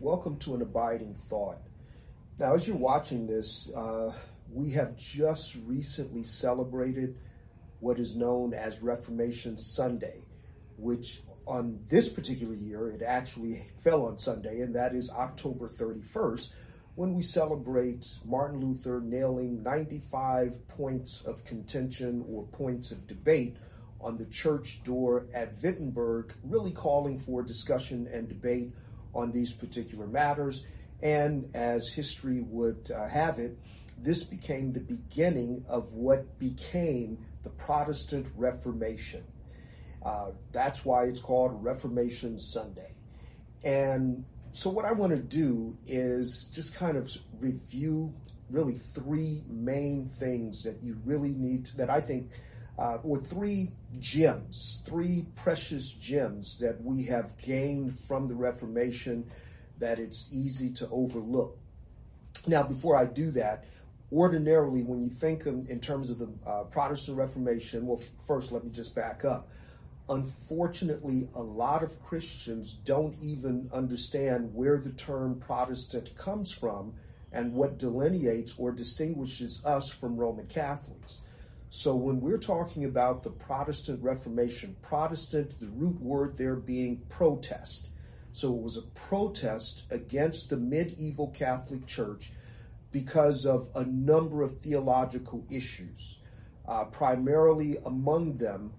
Welcome to an abiding thought. Now, as you're watching this, uh, we have just recently celebrated what is known as Reformation Sunday, which on this particular year, it actually fell on Sunday, and that is October 31st, when we celebrate Martin Luther nailing 95 points of contention or points of debate on the church door at Wittenberg, really calling for discussion and debate on these particular matters. And as history would uh, have it, this became the beginning of what became the Protestant Reformation. Uh, that's why it's called Reformation Sunday. And so, what I want to do is just kind of review really three main things that you really need to, that I think, uh, or three gems, three precious gems that we have gained from the Reformation that it's easy to overlook. Now, before I do that, ordinarily, when you think in, terms of the uh, Protestant Reformation, well, first let me just back up. Unfortunately, a lot of Christians don't even understand where the term Protestant comes from and what delineates or distinguishes us from Roman Catholics. So when we're talking about the Protestant Reformation, Protestant, the root word there being protest. So it was a protest against the medieval Catholic Church because of a number of theological issues. Uh, primarily among them,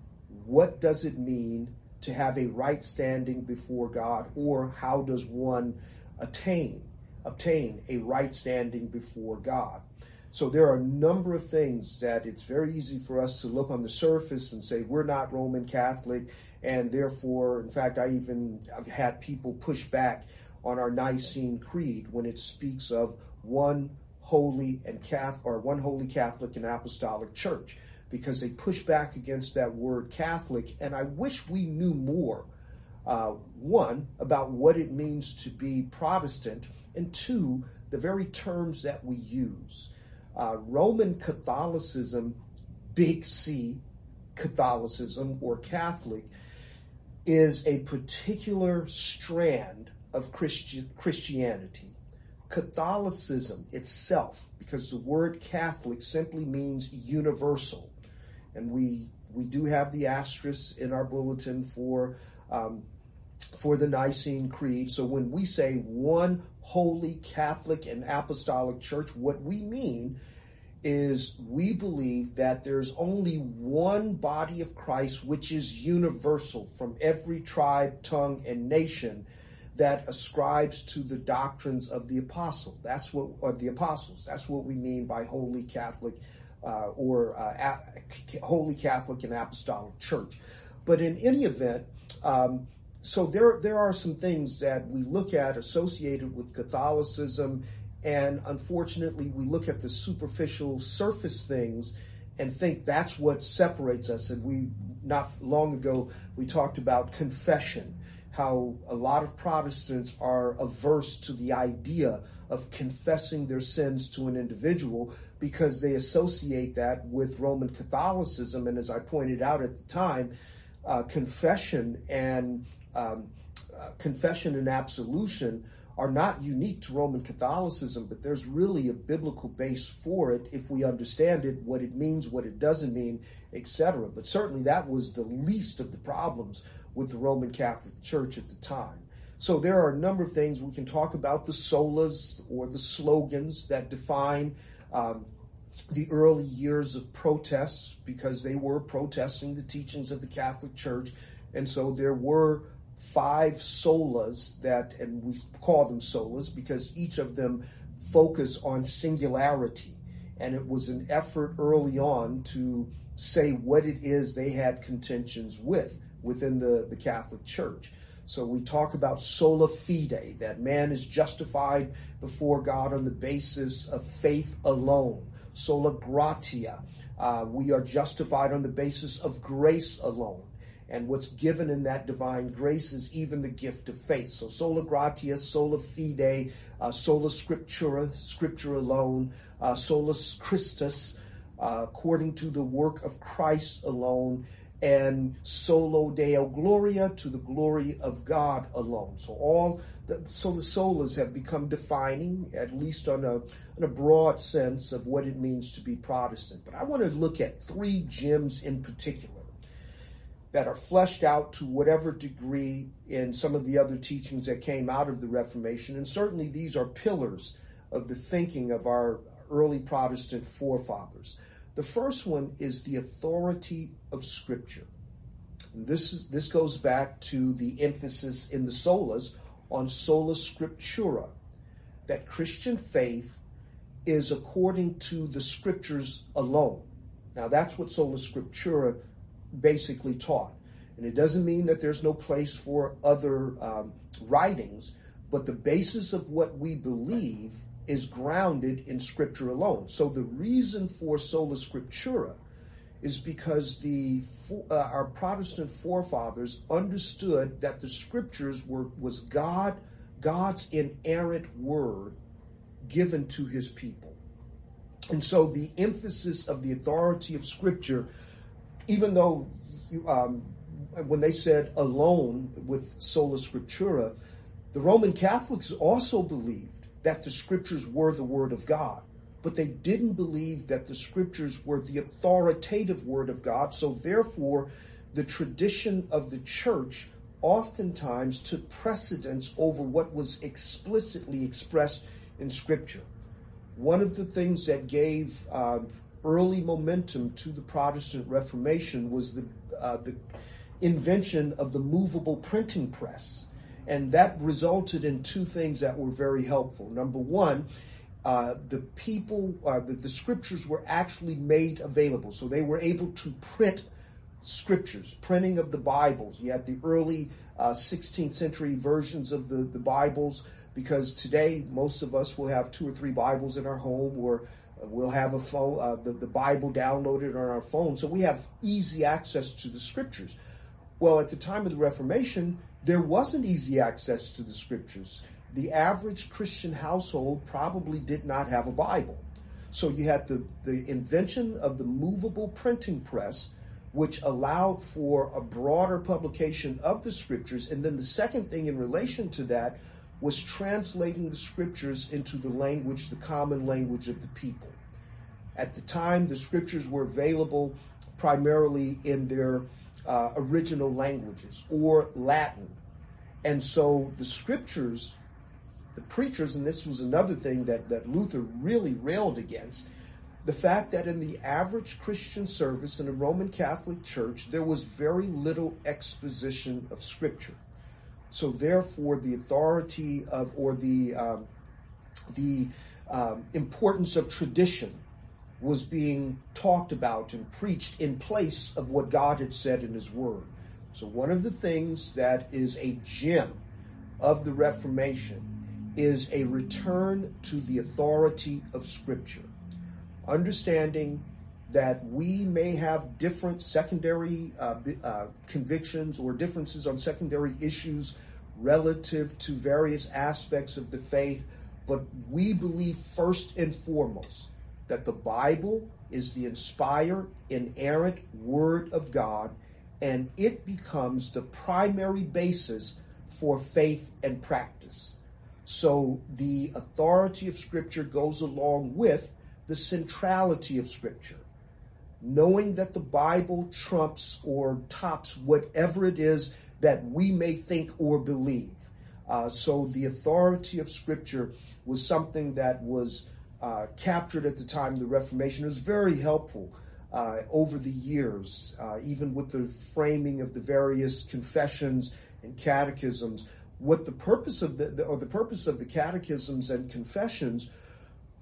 what does it mean to have a right standing before God, or how does one attain obtain a right standing before God? So there are a number of things that it's very easy for us to look on the surface and say we're not Roman Catholic, and therefore, in fact, I even I've had people push back on our Nicene Creed when it speaks of one holy and Catholic or one holy Catholic and Apostolic Church because they push back against that word Catholic, and I wish we knew more. Uh, one about what it means to be Protestant, and two the very terms that we use. Uh, Roman Catholicism, big C, Catholicism or Catholic, is a particular strand of Christi- Christianity. Catholicism itself, because the word Catholic simply means universal, and we we do have the asterisk in our bulletin for um, for the Nicene Creed. So when we say one holy Catholic and Apostolic Church, what we mean is we believe that there's only one body of Christ which is universal from every tribe, tongue, and nation that ascribes to the doctrines of the apostle. That's what of the apostles. That's what we mean by holy Catholic uh, or uh, a, holy Catholic and Apostolic Church. But in any event, um, so there there are some things that we look at associated with Catholicism and unfortunately, we look at the superficial surface things and think that's what separates us. And we, not long ago, we talked about confession, how a lot of Protestants are averse to the idea of confessing their sins to an individual because they associate that with Roman Catholicism. And as I pointed out at the time, uh, confession and um, uh, confession and absolution are not unique to Roman Catholicism, but there's really a biblical base for it if we understand it, what it means, what it doesn't mean, etc. But certainly that was the least of the problems with the Roman Catholic Church at the time. So there are a number of things we can talk about the solas or the slogans that define um, the early years of protests because they were protesting the teachings of the Catholic Church. And so there were five solas that, and we call them solas because each of them focus on singularity. And it was an effort early on to say what it is they had contentions with within the, the Catholic Church. So we talk about sola fide, that man is justified before God on the basis of faith alone. Sola gratia, uh, we are justified on the basis of grace alone. And what's given in that divine grace is even the gift of faith. So sola gratia, sola fide, uh, sola scriptura, scripture alone, uh, solus Christus, uh, according to the work of Christ alone, and soli deo gloria to the glory of God alone. So all the, so the solas have become defining, at least on a, on a broad sense of what it means to be Protestant. But I want to look at three gems in particular that are fleshed out to whatever degree in some of the other teachings that came out of the Reformation. And certainly these are pillars of the thinking of our early Protestant forefathers. The first one is the authority of Scripture. This, is, this goes back to the emphasis in the solas on sola scriptura, that Christian faith is according to the scriptures alone. Now, that's what sola scriptura basically taught. And it doesn't mean that there's no place for other um, writings, but the basis of what we believe is grounded in Scripture alone. So the reason for sola scriptura is because the uh, our Protestant forefathers understood that the Scriptures were was God God's inerrant word given to His people, and so the emphasis of the authority of Scripture, even though you, um, when they said alone with sola scriptura, the Roman Catholics also believed that the scriptures were the word of God, but they didn't believe that the scriptures were the authoritative word of God. So therefore, the tradition of the church oftentimes took precedence over what was explicitly expressed in scripture. One of the things that gave uh, early momentum to the Protestant Reformation was the, uh, the invention of the movable printing press. And that resulted in two things that were very helpful. Number one, uh, the people, uh, the, the scriptures were actually made available. So they were able to print scriptures, printing of the Bibles. You had the early uh, 16th century versions of the, the Bibles, because today most of us will have two or three Bibles in our home, or we'll have a phone, uh, the, the Bible downloaded on our phone. So we have easy access to the scriptures. Well, at the time of the Reformation, there wasn't easy access to the scriptures. The average Christian household probably did not have a Bible. So you had the, the invention of the movable printing press, which allowed for a broader publication of the scriptures. And then the second thing in relation to that was translating the scriptures into the language, the common language of the people. At the time, the scriptures were available primarily in their uh, original languages or Latin. And so the scriptures, the preachers, and this was another thing that, that Luther really railed against, the fact that in the average Christian service in a Roman Catholic church, there was very little exposition of scripture. So therefore, the authority of, or the, um, the um, importance of tradition was being talked about and preached in place of what God had said in His Word. So, one of the things that is a gem of the Reformation is a return to the authority of Scripture. Understanding that we may have different secondary uh, uh, convictions or differences on secondary issues relative to various aspects of the faith, but we believe first and foremost that the Bible is the inspired, inerrant Word of God, and it becomes the primary basis for faith and practice. So the authority of Scripture goes along with the centrality of Scripture. Knowing that the Bible trumps or tops whatever it is that we may think or believe. Uh, so the authority of Scripture was something that was uh, captured at the time of the Reformation. It was very helpful uh, over the years, uh, even with the framing of the various confessions and catechisms. What the purpose of the, or the purpose of the catechisms and confessions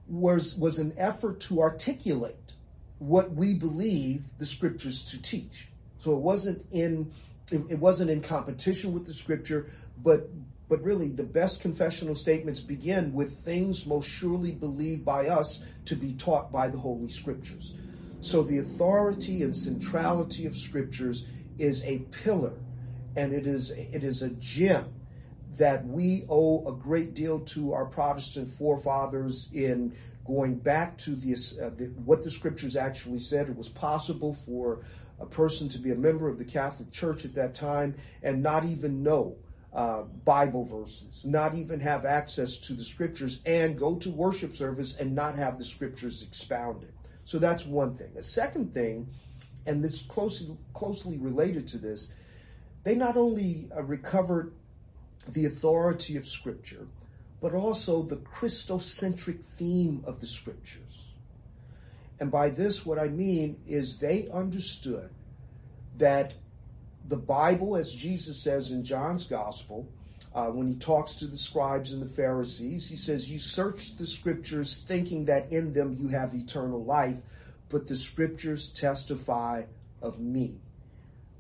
was was an effort to articulate what we believe the scriptures to teach. So it wasn't in it, wasn't in competition with the scripture, but but really, the best confessional statements begin with things most surely believed by us to be taught by the Holy Scriptures. So, the authority and centrality of Scriptures is a pillar and it is, it is a gem that we owe a great deal to our Protestant forefathers in going back to the, uh, the, what the scriptures actually said. It was possible for a person to be a member of the Catholic Church at that time and not even know uh, Bible verses, not even have access to the scriptures, and go to worship service and not have the scriptures expounded. So that's one thing. A second thing, and this closely closely related to this, they not only uh, recovered the authority of Scripture, but also the Christocentric theme of the Scriptures. And by this, what I mean is they understood that the Bible, as Jesus says in John's Gospel, uh, when he talks to the scribes and the Pharisees, he says, You search the scriptures thinking that in them you have eternal life, but the scriptures testify of me.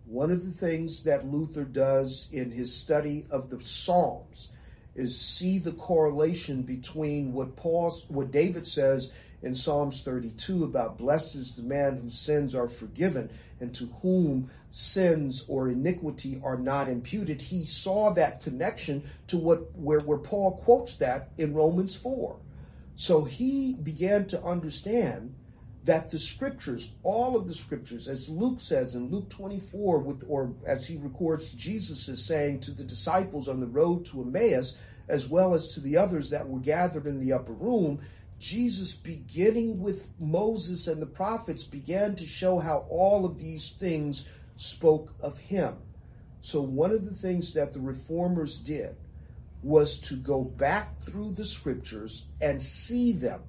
One of the things that Luther does in his study of the Psalms is see the correlation between what Paul, what David says in Psalms 32 about blessed is the man whose sins are forgiven and to whom sins or iniquity are not imputed. He saw that connection to what where, where Paul quotes that in Romans 4. So he began to understand that the scriptures, all of the scriptures, as Luke says in Luke 24, with or as he records Jesus is saying to the disciples on the road to Emmaus, as well as to the others that were gathered in the upper room, Jesus, beginning with Moses and the prophets, began to show how all of these things spoke of him. So, one of the things that the reformers did was to go back through the scriptures and see them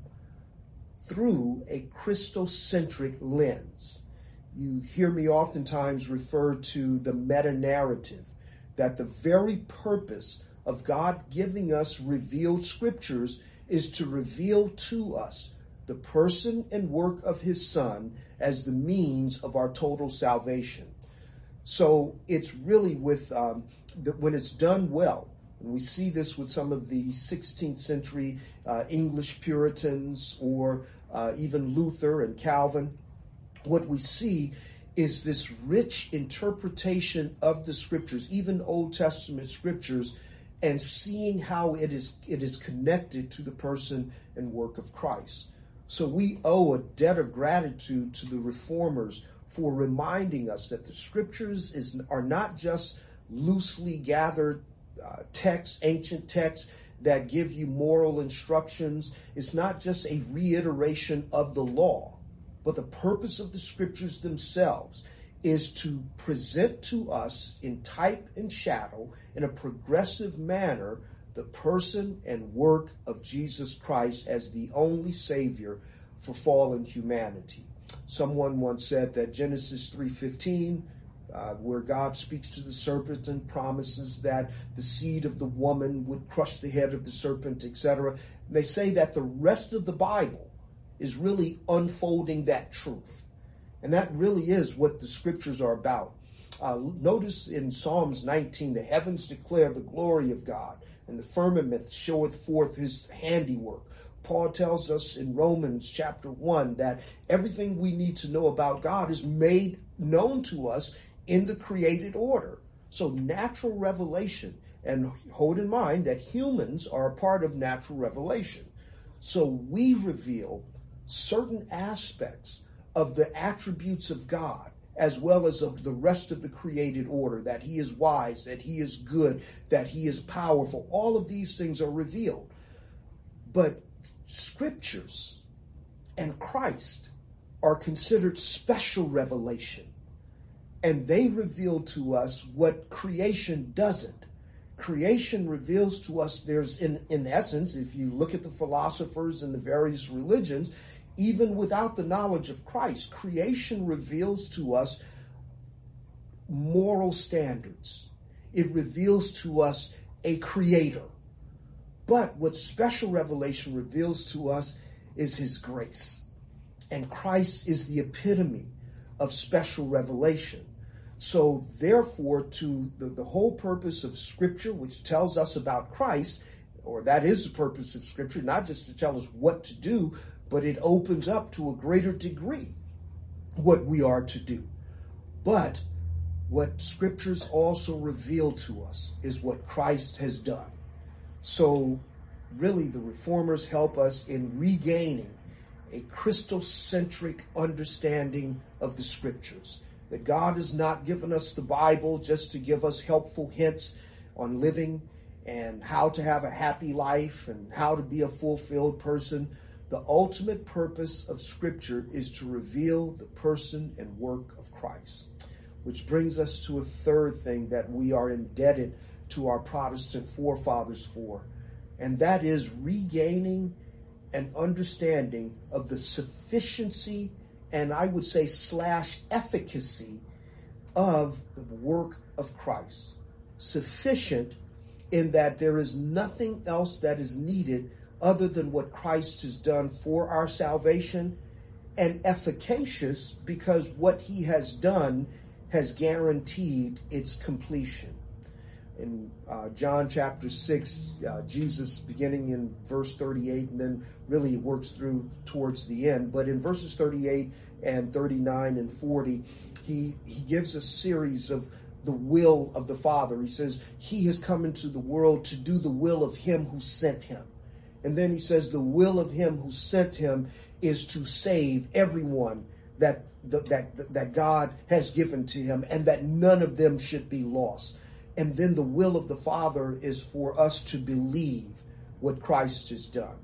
through a Christocentric lens. You hear me oftentimes refer to the meta narrative, that the very purpose of God giving us revealed scriptures is to reveal to us the person and work of his son as the means of our total salvation. So it's really with, um, the, when it's done well, and we see this with some of the 16th century uh, English Puritans or uh, even Luther and Calvin, what we see is this rich interpretation of the scriptures, even Old Testament scriptures, and seeing how it is it is connected to the person and work of Christ. So we owe a debt of gratitude to the reformers for reminding us that the scriptures is are not just loosely gathered uh, texts, ancient texts that give you moral instructions. It's not just a reiteration of the law, but the purpose of the scriptures themselves is to present to us in type and shadow in a progressive manner the person and work of Jesus Christ as the only Savior for fallen humanity. Someone once said that Genesis 3:15 uh, where God speaks to the serpent and promises that the seed of the woman would crush the head of the serpent, etc. They say that the rest of the Bible is really unfolding that truth. And that really is what the scriptures are about. Uh, notice in Psalms 19, the heavens declare the glory of God, and the firmament showeth forth his handiwork. Paul tells us in Romans chapter 1 that everything we need to know about God is made known to us in the created order. So, natural revelation, and hold in mind that humans are a part of natural revelation. So, we reveal certain aspects of the attributes of God as well as of the rest of the created order that he is wise, that he is good, that he is powerful. All of these things are revealed. But scriptures and Christ are considered special revelation and they reveal to us what creation doesn't. Creation reveals to us there's, in, in essence, if you look at the philosophers and the various religions, even without the knowledge of Christ, creation reveals to us moral standards. It reveals to us a creator. But what special revelation reveals to us is his grace. And Christ is the epitome of special revelation. So, therefore, to the, the whole purpose of Scripture, which tells us about Christ, or that is the purpose of Scripture, not just to tell us what to do, but it opens up to a greater degree what we are to do. But what Scriptures also reveal to us is what Christ has done. So, really, the reformers help us in regaining a Christocentric understanding of the Scriptures that God has not given us the Bible just to give us helpful hints on living and how to have a happy life and how to be a fulfilled person. The ultimate purpose of Scripture is to reveal the person and work of Christ. Which brings us to a third thing that we are indebted to our Protestant forefathers for, and that is regaining an understanding of the sufficiency and I would say slash efficacy of the work of Christ. Sufficient in that there is nothing else that is needed other than what Christ has done for our salvation, and efficacious because what he has done has guaranteed its completion. In uh, John chapter 6, uh, Jesus, beginning in verse 38, and then really works through towards the end, but in verses 38 and 39 and 40, he, he gives a series of the will of the Father. He says, He has come into the world to do the will of Him who sent Him. And then he says, The will of Him who sent Him is to save everyone that, that, that God has given to Him, and that none of them should be lost. And then the will of the Father is for us to believe what Christ has done.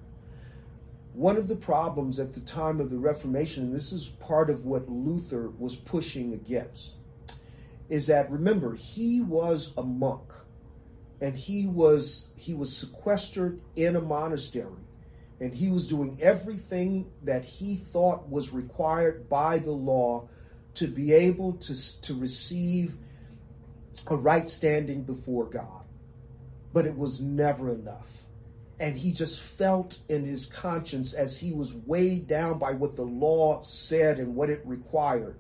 One of the problems at the time of the Reformation, and this is part of what Luther was pushing against, is that remember he was a monk and he was he was sequestered in a monastery and he was doing everything that he thought was required by the law to be able to, to receive a right standing before God. But it was never enough. And he just felt in his conscience as he was weighed down by what the law said and what it required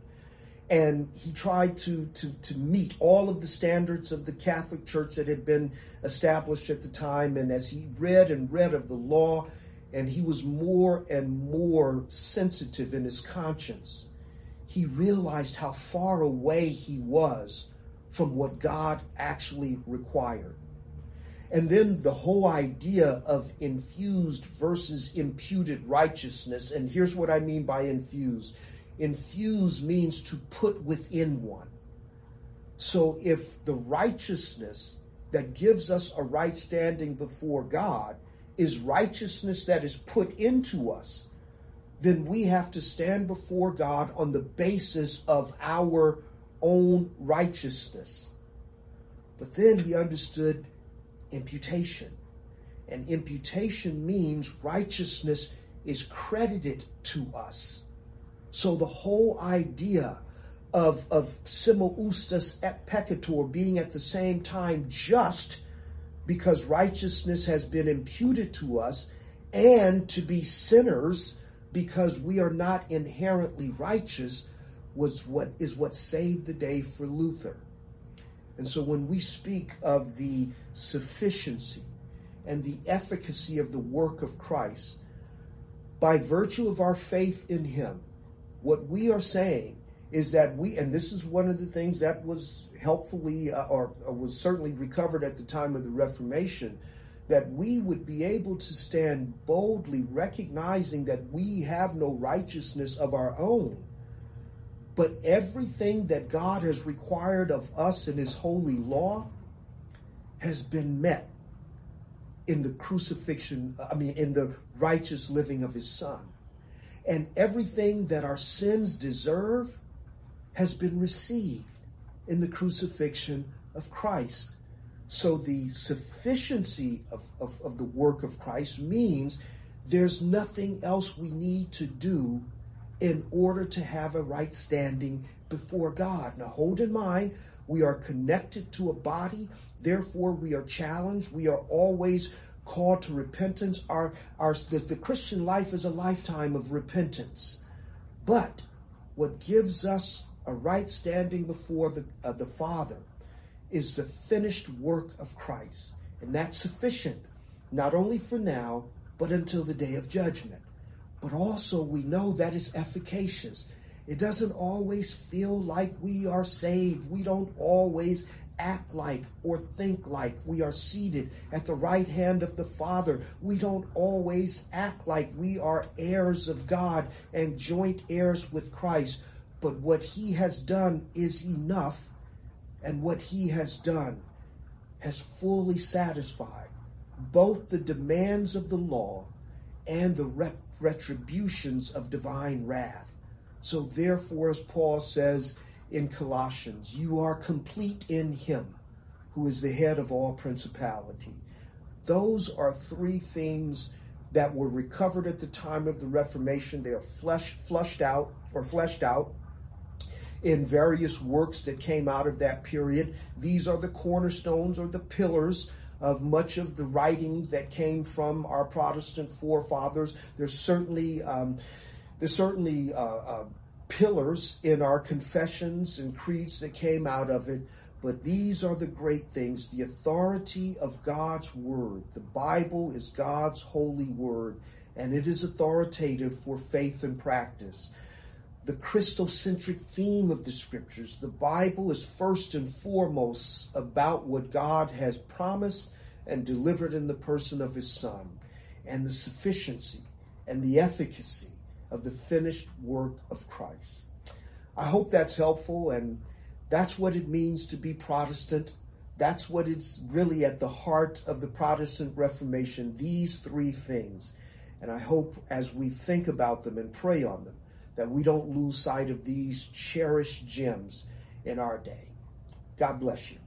and he tried to, to, to meet all of the standards of the Catholic Church that had been established at the time. And as he read and read of the law, and he was more and more sensitive in his conscience, he realized how far away he was from what God actually required. And then the whole idea of infused versus imputed righteousness. And here's what I mean by infused Infuse means to put within one. So if the righteousness that gives us a right standing before God is righteousness that is put into us, then we have to stand before God on the basis of our own righteousness. But then he understood imputation. And imputation means righteousness is credited to us. So the whole idea of, of simul justus et peccator being at the same time just because righteousness has been imputed to us and to be sinners because we are not inherently righteous was what is what saved the day for Luther. And so when we speak of the sufficiency and the efficacy of the work of Christ, by virtue of our faith in him, what we are saying is that we, and this is one of the things that was helpfully uh, or, or was certainly recovered at the time of the Reformation, that we would be able to stand boldly recognizing that we have no righteousness of our own. But everything that God has required of us in His holy law has been met in the crucifixion, I mean, in the righteous living of His Son and everything that our sins deserve has been received in the crucifixion of Christ. So the sufficiency of, of, of, the work of Christ means there's nothing else we need to do in order to have a right standing before God. Now hold in mind, we are connected to a body, therefore we are challenged. We are always called to repentance. Our, our, the, the Christian life is a lifetime of repentance. But what gives us a right standing before the, uh, the Father is the finished work of Christ. And that's sufficient, not only for now, but until the day of judgment. But also, we know that is efficacious. It doesn't always feel like we are saved. We don't always act like or think like we are seated at the right hand of the Father. We don't always act like we are heirs of God and joint heirs with Christ. but what he has done is enough, and what he has done has fully satisfied both the demands of the law and the rep- retributions of divine wrath. So, therefore, as Paul says in Colossians, you are complete in him who is the head of all principality. Those are three things that were recovered at the time of the Reformation. They are flesh, flushed out or fleshed out in various works that came out of that period. These are the cornerstones or the pillars of much of the writings that came from our Protestant forefathers. There's certainly um, there's certainly uh, uh, pillars in our confessions and creeds that came out of it. But these are the great things the authority of God's Word. The Bible is God's holy Word, and it is authoritative for faith and practice. The Christocentric theme of the Scriptures. The Bible is first and foremost about what God has promised and delivered in the person of His Son, and the sufficiency and the efficacy of the finished work of Christ. I hope that's helpful and that's what it means to be Protestant. That's what it's really at the heart of the Protestant Reformation, these three things. And I hope as we think about them and pray on them, that we don't lose sight of these cherished gems in our day. God bless you.